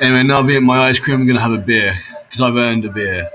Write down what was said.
Anyway, now I've eaten my ice cream, I'm going to have a beer because I've earned a beer.